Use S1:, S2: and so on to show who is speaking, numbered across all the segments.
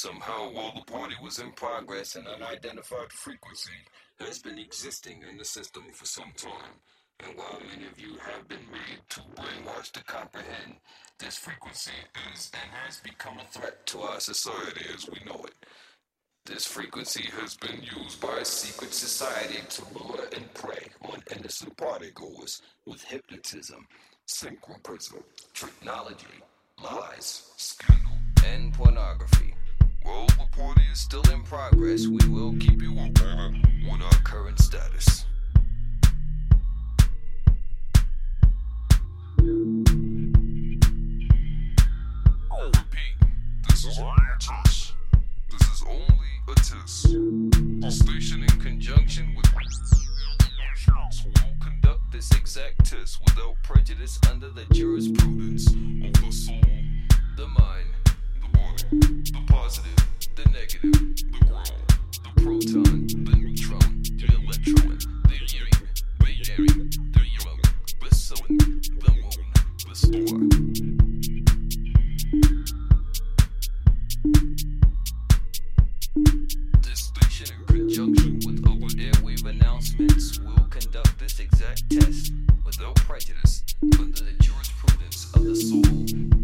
S1: Somehow, while the party was in progress, an unidentified frequency has been existing in the system for some time. And while many of you have been made too brainwashed to comprehend, this frequency is and has become a threat to our society as we know it. This frequency has been used by a secret society to lure and prey on innocent partygoers with hypnotism, synchroprism, technology, lies, scandal, and pornography. The party is still in progress, we will keep you updated on our current status. I repeat, this is only a test. This is only a test. The station, in conjunction with will conduct this exact test without prejudice under the jurisprudence of the soul, the mind, the positive, the negative, the ground, the proton, the neutron, the electron, the yang, the yang, the yang, the sun, the moon, the star. This in conjunction with over airwave announcements, will conduct this exact test without prejudice under the jurisprudence of the soul,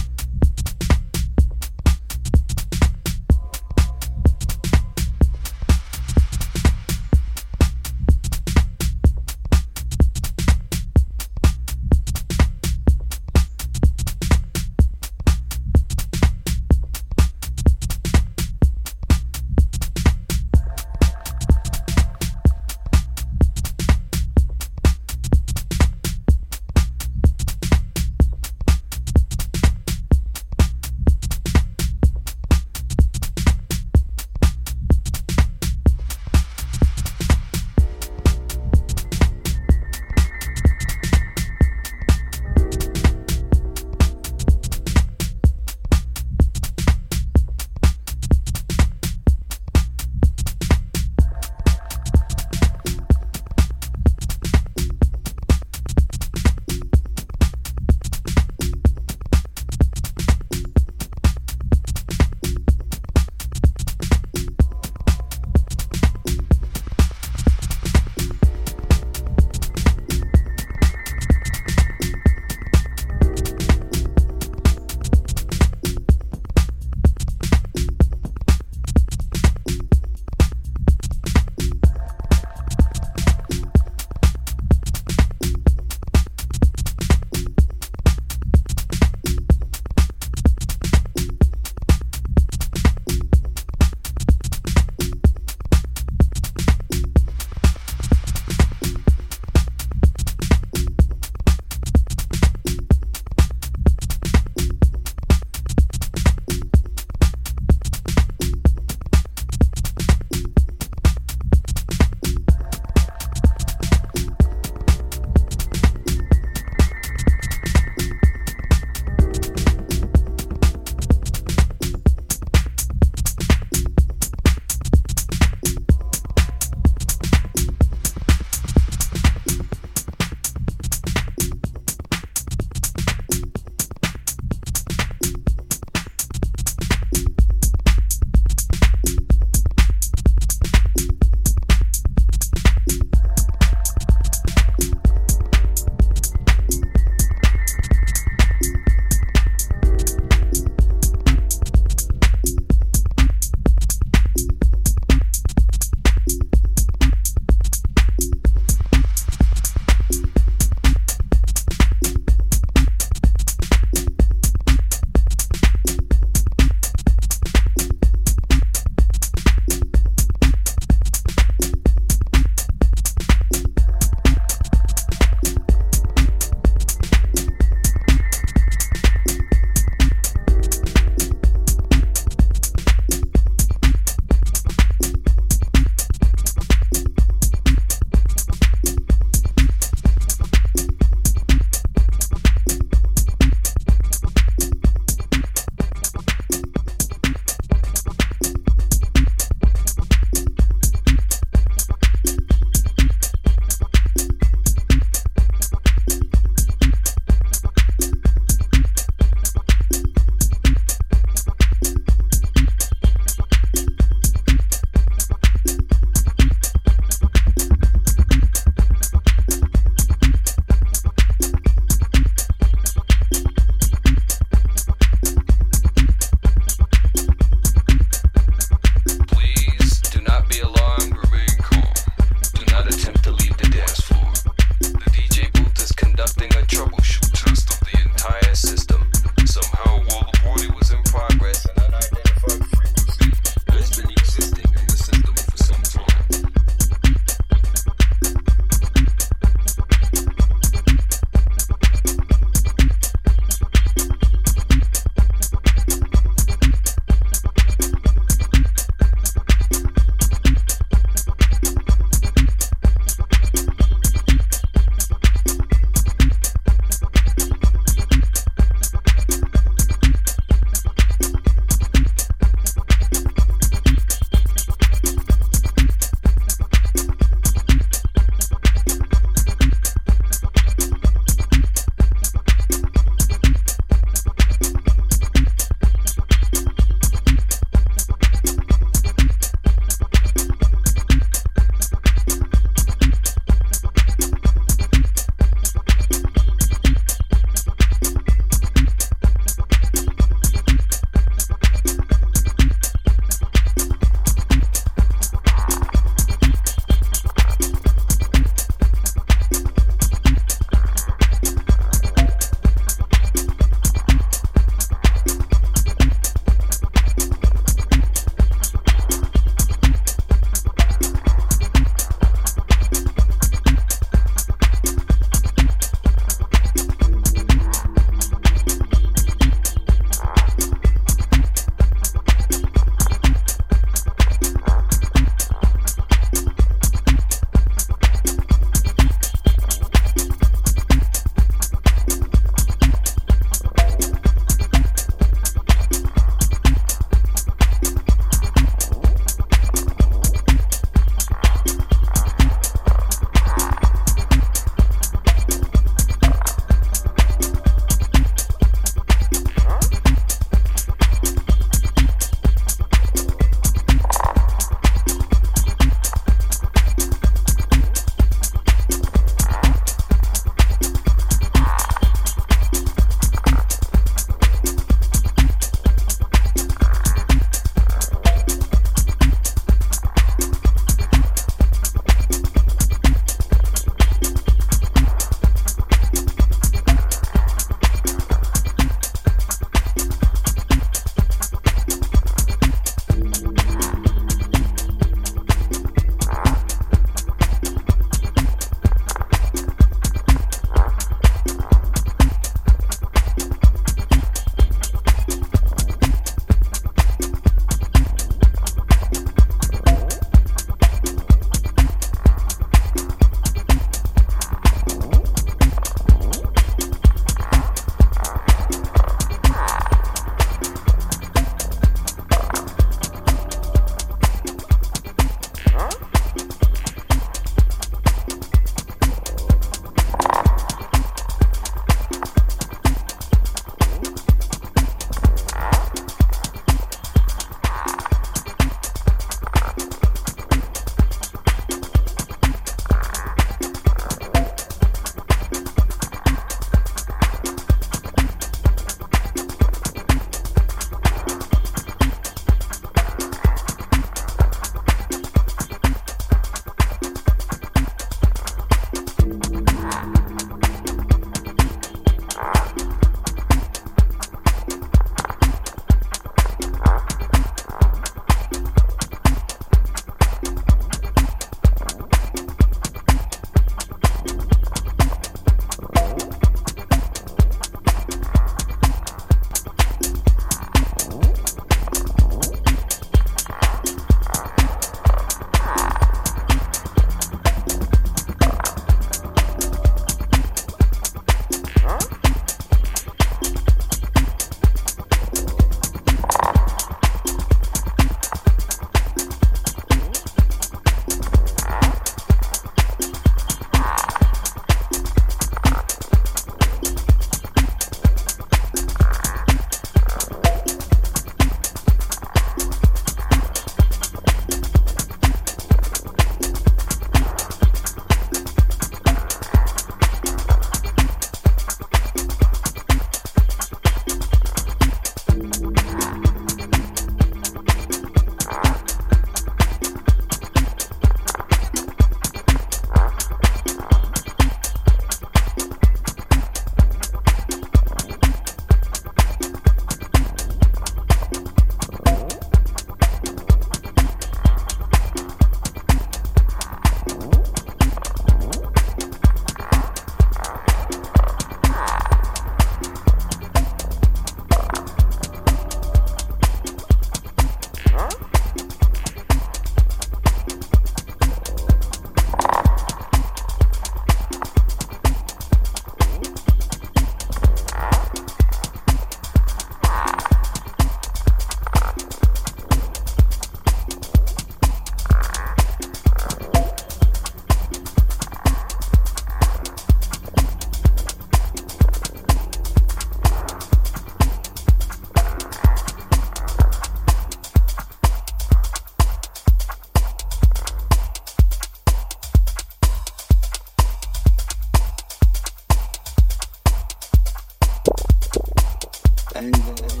S1: angle.